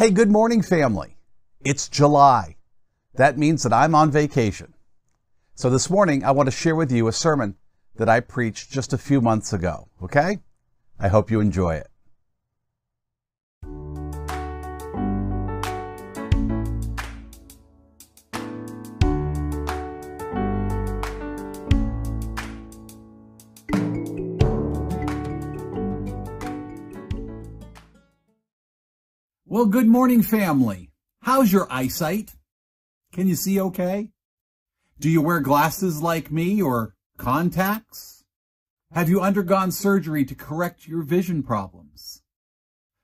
Hey, good morning, family. It's July. That means that I'm on vacation. So this morning, I want to share with you a sermon that I preached just a few months ago, okay? I hope you enjoy it. Well, good morning, family. How's your eyesight? Can you see okay? Do you wear glasses like me or contacts? Have you undergone surgery to correct your vision problems?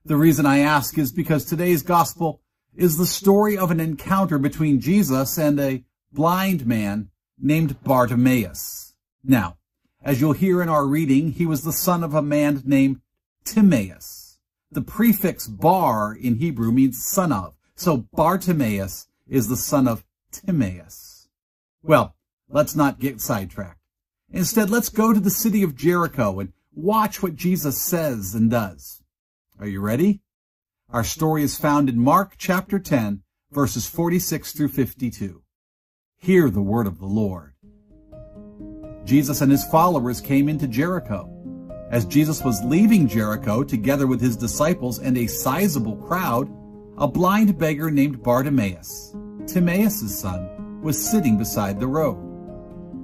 The reason I ask is because today's gospel is the story of an encounter between Jesus and a blind man named Bartimaeus. Now, as you'll hear in our reading, he was the son of a man named Timaeus. The prefix bar in Hebrew means son of. So Bartimaeus is the son of Timaeus. Well, let's not get sidetracked. Instead, let's go to the city of Jericho and watch what Jesus says and does. Are you ready? Our story is found in Mark chapter 10, verses 46 through 52. Hear the word of the Lord. Jesus and his followers came into Jericho. As Jesus was leaving Jericho together with his disciples and a sizable crowd, a blind beggar named Bartimaeus, Timaeus' son, was sitting beside the road.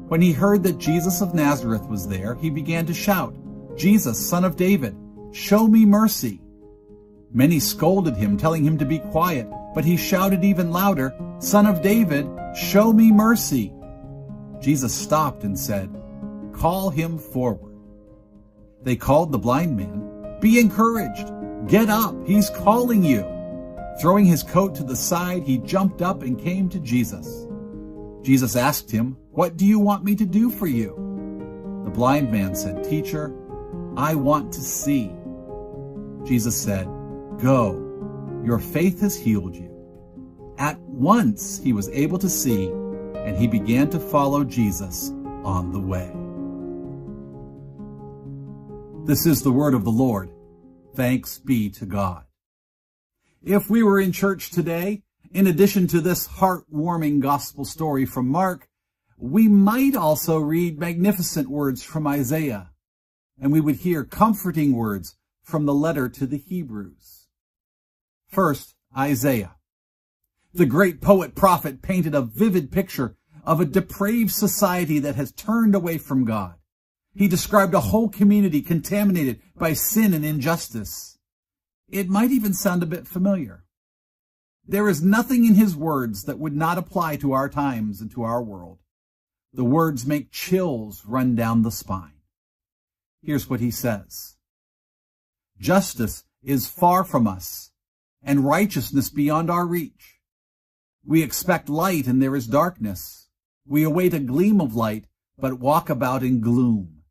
When he heard that Jesus of Nazareth was there, he began to shout, Jesus, son of David, show me mercy. Many scolded him, telling him to be quiet, but he shouted even louder, Son of David, show me mercy. Jesus stopped and said, Call him forward. They called the blind man. Be encouraged. Get up. He's calling you. Throwing his coat to the side, he jumped up and came to Jesus. Jesus asked him, What do you want me to do for you? The blind man said, Teacher, I want to see. Jesus said, Go. Your faith has healed you. At once he was able to see, and he began to follow Jesus on the way. This is the word of the Lord. Thanks be to God. If we were in church today, in addition to this heartwarming gospel story from Mark, we might also read magnificent words from Isaiah, and we would hear comforting words from the letter to the Hebrews. First, Isaiah. The great poet prophet painted a vivid picture of a depraved society that has turned away from God. He described a whole community contaminated by sin and injustice. It might even sound a bit familiar. There is nothing in his words that would not apply to our times and to our world. The words make chills run down the spine. Here's what he says. Justice is far from us, and righteousness beyond our reach. We expect light, and there is darkness. We await a gleam of light, but walk about in gloom.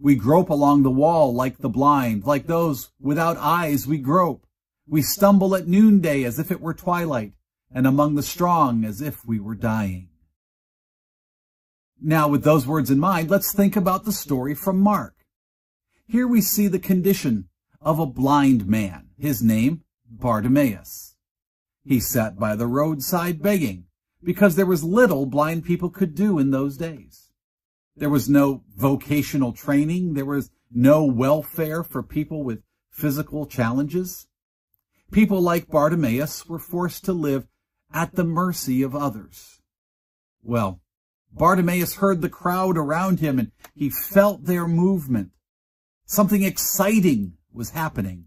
We grope along the wall like the blind, like those without eyes we grope. We stumble at noonday as if it were twilight, and among the strong as if we were dying. Now, with those words in mind, let's think about the story from Mark. Here we see the condition of a blind man, his name Bartimaeus. He sat by the roadside begging, because there was little blind people could do in those days. There was no vocational training. There was no welfare for people with physical challenges. People like Bartimaeus were forced to live at the mercy of others. Well, Bartimaeus heard the crowd around him and he felt their movement. Something exciting was happening.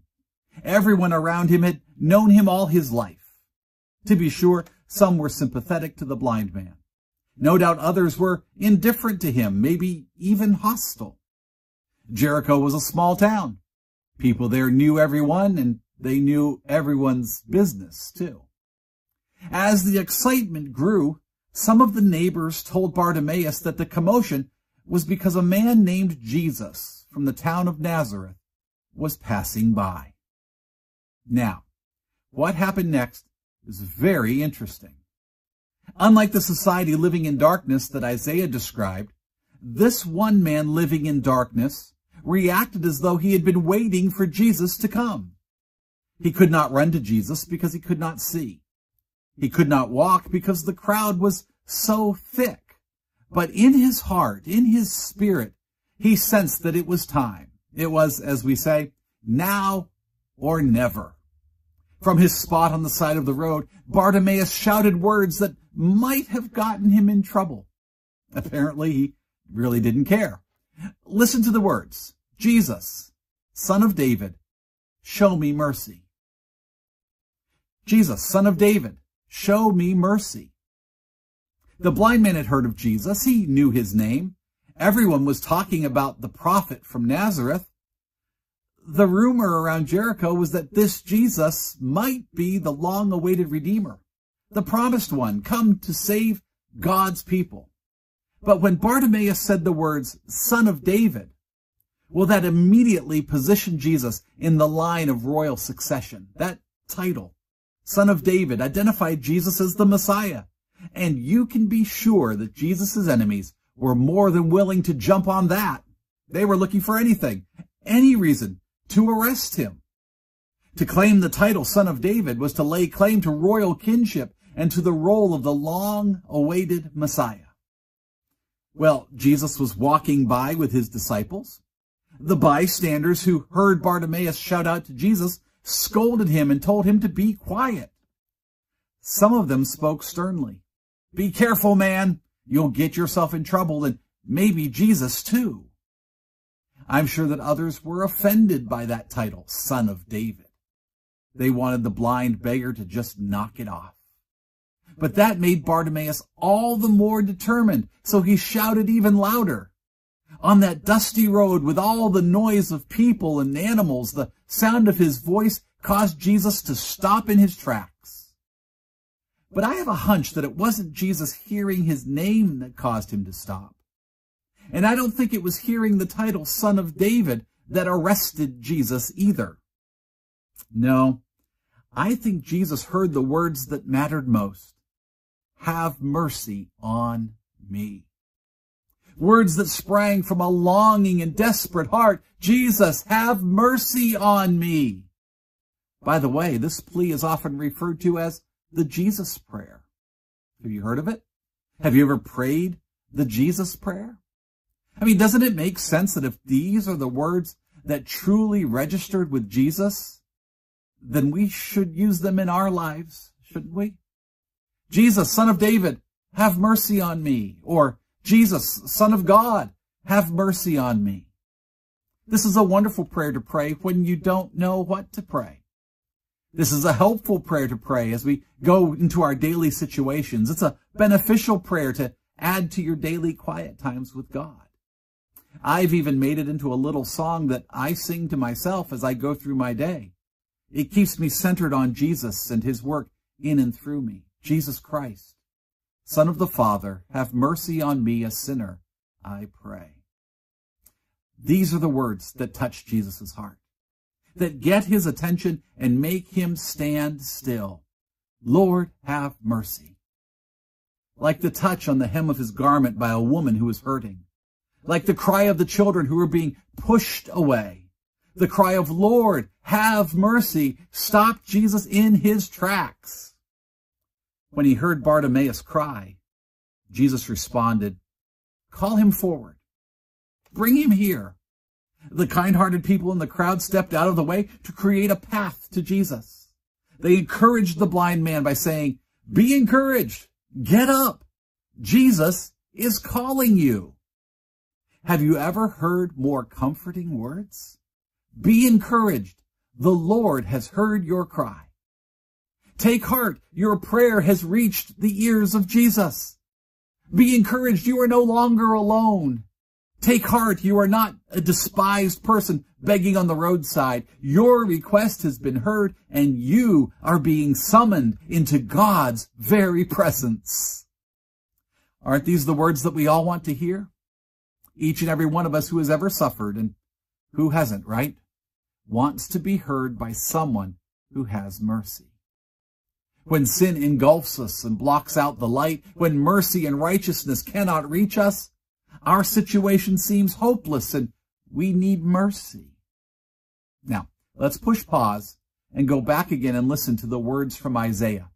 Everyone around him had known him all his life. To be sure, some were sympathetic to the blind man. No doubt others were indifferent to him, maybe even hostile. Jericho was a small town. People there knew everyone, and they knew everyone's business, too. As the excitement grew, some of the neighbors told Bartimaeus that the commotion was because a man named Jesus from the town of Nazareth was passing by. Now, what happened next is very interesting. Unlike the society living in darkness that Isaiah described, this one man living in darkness reacted as though he had been waiting for Jesus to come. He could not run to Jesus because he could not see. He could not walk because the crowd was so thick. But in his heart, in his spirit, he sensed that it was time. It was, as we say, now or never. From his spot on the side of the road, Bartimaeus shouted words that might have gotten him in trouble. Apparently, he really didn't care. Listen to the words. Jesus, son of David, show me mercy. Jesus, son of David, show me mercy. The blind man had heard of Jesus. He knew his name. Everyone was talking about the prophet from Nazareth. The rumor around Jericho was that this Jesus might be the long-awaited Redeemer, the promised one, come to save God's people. But when Bartimaeus said the words, son of David, well, that immediately positioned Jesus in the line of royal succession. That title, son of David, identified Jesus as the Messiah. And you can be sure that Jesus' enemies were more than willing to jump on that. They were looking for anything, any reason to arrest him. To claim the title Son of David was to lay claim to royal kinship and to the role of the long-awaited Messiah. Well, Jesus was walking by with his disciples. The bystanders who heard Bartimaeus shout out to Jesus scolded him and told him to be quiet. Some of them spoke sternly. Be careful, man. You'll get yourself in trouble and maybe Jesus too. I'm sure that others were offended by that title, Son of David. They wanted the blind beggar to just knock it off. But that made Bartimaeus all the more determined, so he shouted even louder. On that dusty road with all the noise of people and animals, the sound of his voice caused Jesus to stop in his tracks. But I have a hunch that it wasn't Jesus hearing his name that caused him to stop. And I don't think it was hearing the title Son of David that arrested Jesus either. No, I think Jesus heard the words that mattered most. Have mercy on me. Words that sprang from a longing and desperate heart. Jesus, have mercy on me. By the way, this plea is often referred to as the Jesus prayer. Have you heard of it? Have you ever prayed the Jesus prayer? I mean, doesn't it make sense that if these are the words that truly registered with Jesus, then we should use them in our lives, shouldn't we? Jesus, son of David, have mercy on me. Or Jesus, son of God, have mercy on me. This is a wonderful prayer to pray when you don't know what to pray. This is a helpful prayer to pray as we go into our daily situations. It's a beneficial prayer to add to your daily quiet times with God. I've even made it into a little song that I sing to myself as I go through my day. It keeps me centered on Jesus and his work in and through me. Jesus Christ, Son of the Father, have mercy on me, a sinner, I pray. These are the words that touch Jesus' heart, that get his attention and make him stand still. Lord, have mercy. Like the touch on the hem of his garment by a woman who is hurting like the cry of the children who are being pushed away. The cry of, Lord, have mercy, stopped Jesus in his tracks. When he heard Bartimaeus cry, Jesus responded, call him forward. Bring him here. The kind-hearted people in the crowd stepped out of the way to create a path to Jesus. They encouraged the blind man by saying, be encouraged. Get up. Jesus is calling you. Have you ever heard more comforting words? Be encouraged. The Lord has heard your cry. Take heart. Your prayer has reached the ears of Jesus. Be encouraged. You are no longer alone. Take heart. You are not a despised person begging on the roadside. Your request has been heard and you are being summoned into God's very presence. Aren't these the words that we all want to hear? Each and every one of us who has ever suffered and who hasn't, right? Wants to be heard by someone who has mercy. When sin engulfs us and blocks out the light, when mercy and righteousness cannot reach us, our situation seems hopeless and we need mercy. Now, let's push pause and go back again and listen to the words from Isaiah.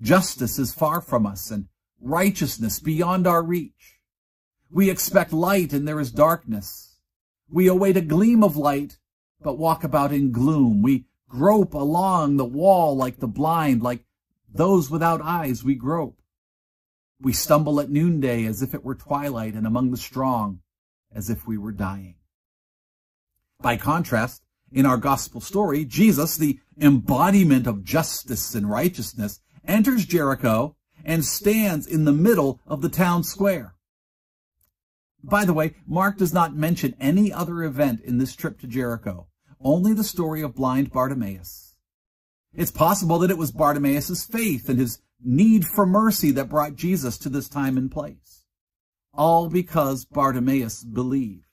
Justice is far from us and righteousness beyond our reach. We expect light and there is darkness. We await a gleam of light, but walk about in gloom. We grope along the wall like the blind, like those without eyes we grope. We stumble at noonday as if it were twilight and among the strong as if we were dying. By contrast, in our gospel story, Jesus, the embodiment of justice and righteousness, enters Jericho and stands in the middle of the town square. By the way, Mark does not mention any other event in this trip to Jericho, only the story of blind Bartimaeus. It's possible that it was Bartimaeus' faith and his need for mercy that brought Jesus to this time and place. All because Bartimaeus believed.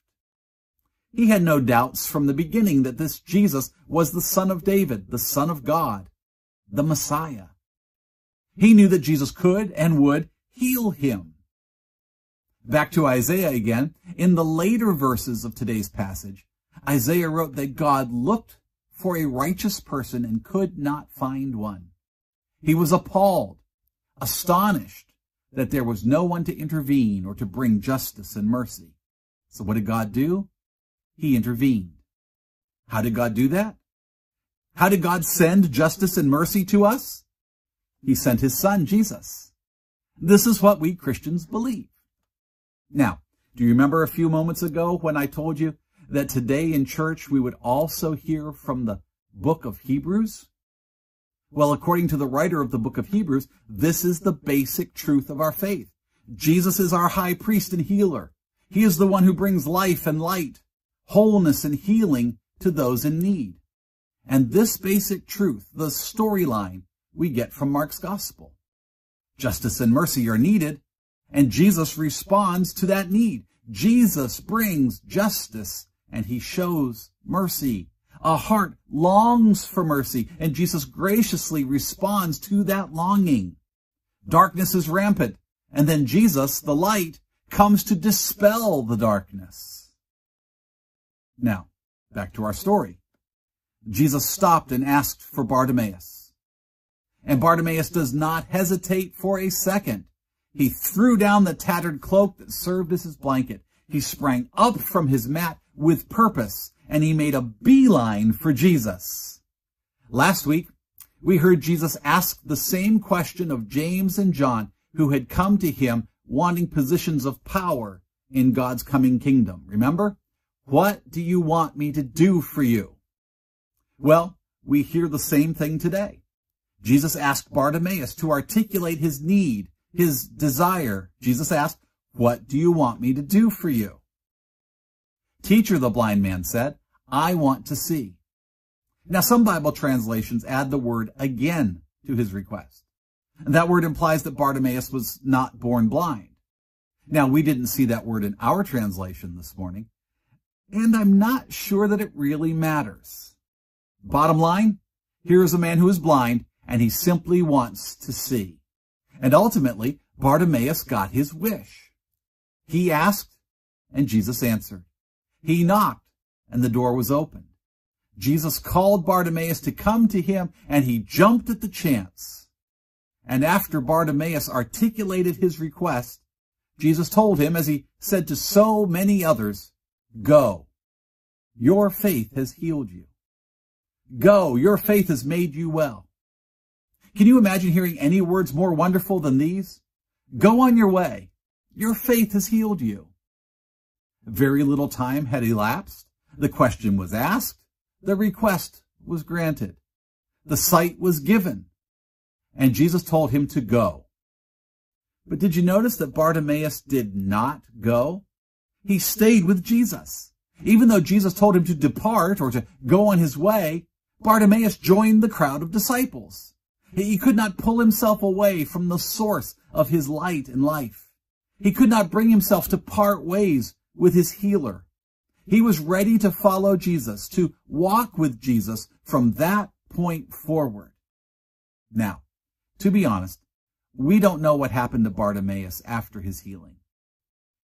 He had no doubts from the beginning that this Jesus was the Son of David, the Son of God, the Messiah. He knew that Jesus could and would heal him. Back to Isaiah again. In the later verses of today's passage, Isaiah wrote that God looked for a righteous person and could not find one. He was appalled, astonished that there was no one to intervene or to bring justice and mercy. So what did God do? He intervened. How did God do that? How did God send justice and mercy to us? He sent his son, Jesus. This is what we Christians believe. Now, do you remember a few moments ago when I told you that today in church we would also hear from the book of Hebrews? Well, according to the writer of the book of Hebrews, this is the basic truth of our faith. Jesus is our high priest and healer. He is the one who brings life and light, wholeness and healing to those in need. And this basic truth, the storyline, we get from Mark's gospel. Justice and mercy are needed, and Jesus responds to that need. Jesus brings justice and he shows mercy. A heart longs for mercy and Jesus graciously responds to that longing. Darkness is rampant and then Jesus, the light, comes to dispel the darkness. Now, back to our story. Jesus stopped and asked for Bartimaeus. And Bartimaeus does not hesitate for a second. He threw down the tattered cloak that served as his blanket. He sprang up from his mat with purpose, and he made a beeline for Jesus. Last week, we heard Jesus ask the same question of James and John, who had come to him wanting positions of power in God's coming kingdom. Remember? What do you want me to do for you? Well, we hear the same thing today. Jesus asked Bartimaeus to articulate his need, his desire. Jesus asked, What do you want me to do for you? Teacher, the blind man said, I want to see. Now, some Bible translations add the word again to his request. And that word implies that Bartimaeus was not born blind. Now, we didn't see that word in our translation this morning, and I'm not sure that it really matters. Bottom line, here is a man who is blind and he simply wants to see. And ultimately, Bartimaeus got his wish. He asked, and Jesus answered. He knocked, and the door was opened. Jesus called Bartimaeus to come to him, and he jumped at the chance. And after Bartimaeus articulated his request, Jesus told him, as he said to so many others, Go. Your faith has healed you. Go. Your faith has made you well. Can you imagine hearing any words more wonderful than these? Go on your way. Your faith has healed you. Very little time had elapsed. The question was asked. The request was granted. The sight was given. And Jesus told him to go. But did you notice that Bartimaeus did not go? He stayed with Jesus. Even though Jesus told him to depart or to go on his way, Bartimaeus joined the crowd of disciples. He could not pull himself away from the source of his light and life. He could not bring himself to part ways with his healer. He was ready to follow Jesus, to walk with Jesus from that point forward. Now, to be honest, we don't know what happened to Bartimaeus after his healing.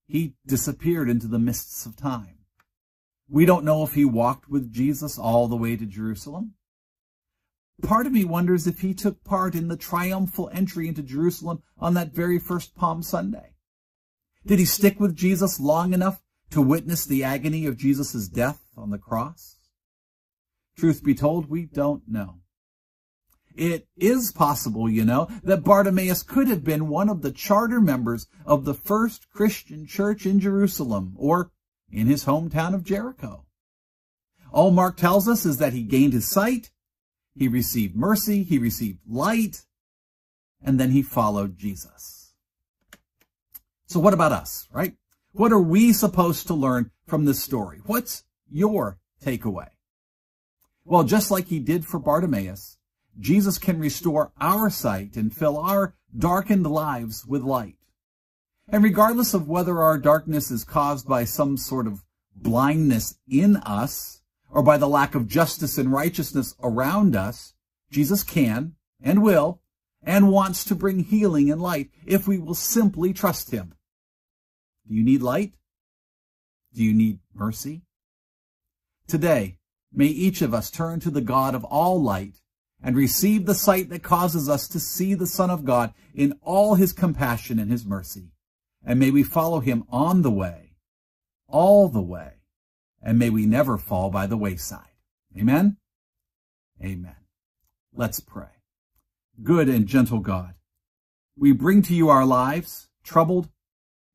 He disappeared into the mists of time. We don't know if he walked with Jesus all the way to Jerusalem. Part of me wonders if he took part in the triumphal entry into Jerusalem on that very first Palm Sunday. Did he stick with Jesus long enough to witness the agony of Jesus' death on the cross? Truth be told, we don't know. It is possible, you know, that Bartimaeus could have been one of the charter members of the first Christian church in Jerusalem or in his hometown of Jericho. All Mark tells us is that he gained his sight, he received mercy, he received light, and then he followed Jesus. So what about us, right? What are we supposed to learn from this story? What's your takeaway? Well, just like he did for Bartimaeus, Jesus can restore our sight and fill our darkened lives with light. And regardless of whether our darkness is caused by some sort of blindness in us or by the lack of justice and righteousness around us, Jesus can and will and wants to bring healing and light if we will simply trust him. Do you need light? Do you need mercy? Today, may each of us turn to the God of all light and receive the sight that causes us to see the Son of God in all his compassion and his mercy. And may we follow him on the way, all the way, and may we never fall by the wayside. Amen? Amen. Let's pray. Good and gentle God, we bring to you our lives, troubled,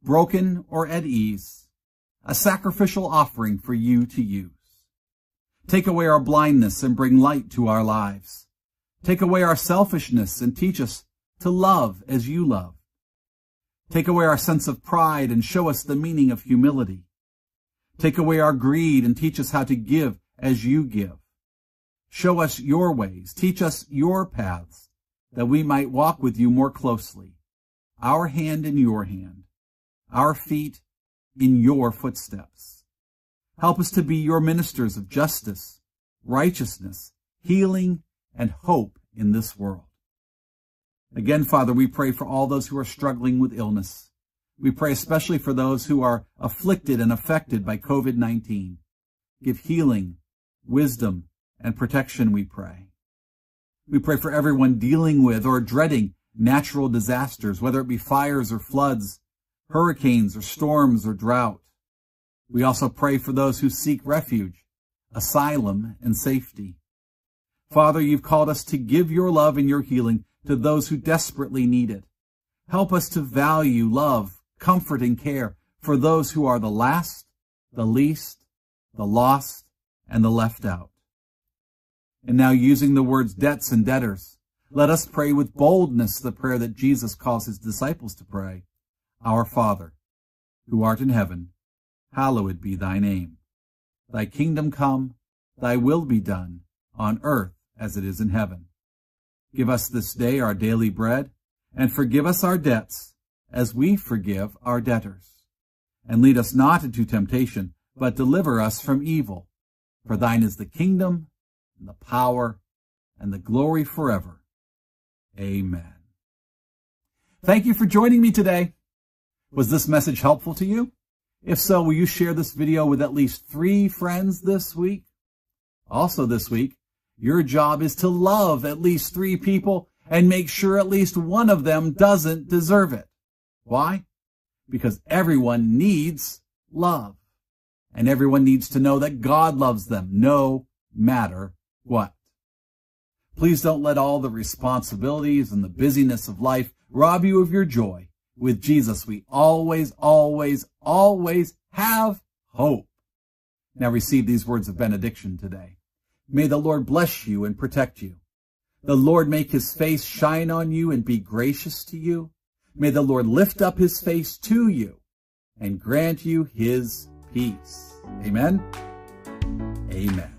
broken, or at ease, a sacrificial offering for you to use. Take away our blindness and bring light to our lives. Take away our selfishness and teach us to love as you love. Take away our sense of pride and show us the meaning of humility. Take away our greed and teach us how to give as you give. Show us your ways. Teach us your paths that we might walk with you more closely. Our hand in your hand. Our feet in your footsteps. Help us to be your ministers of justice, righteousness, healing, and hope in this world. Again, Father, we pray for all those who are struggling with illness. We pray especially for those who are afflicted and affected by COVID-19. Give healing, wisdom, and protection, we pray. We pray for everyone dealing with or dreading natural disasters, whether it be fires or floods, hurricanes or storms or drought. We also pray for those who seek refuge, asylum, and safety. Father, you've called us to give your love and your healing to those who desperately need it. Help us to value love, comfort, and care for those who are the last, the least, the lost, and the left out. And now using the words debts and debtors, let us pray with boldness the prayer that Jesus calls his disciples to pray. Our Father, who art in heaven, hallowed be thy name. Thy kingdom come, thy will be done, on earth as it is in heaven. Give us this day our daily bread, and forgive us our debts, as we forgive our debtors. And lead us not into temptation, but deliver us from evil. For thine is the kingdom, and the power, and the glory forever. Amen. Thank you for joining me today. Was this message helpful to you? If so, will you share this video with at least three friends this week? Also this week, your job is to love at least three people and make sure at least one of them doesn't deserve it. Why? Because everyone needs love. And everyone needs to know that God loves them no matter what. Please don't let all the responsibilities and the busyness of life rob you of your joy. With Jesus, we always, always, always have hope. Now receive these words of benediction today. May the Lord bless you and protect you. The Lord make his face shine on you and be gracious to you. May the Lord lift up his face to you and grant you his peace. Amen. Amen.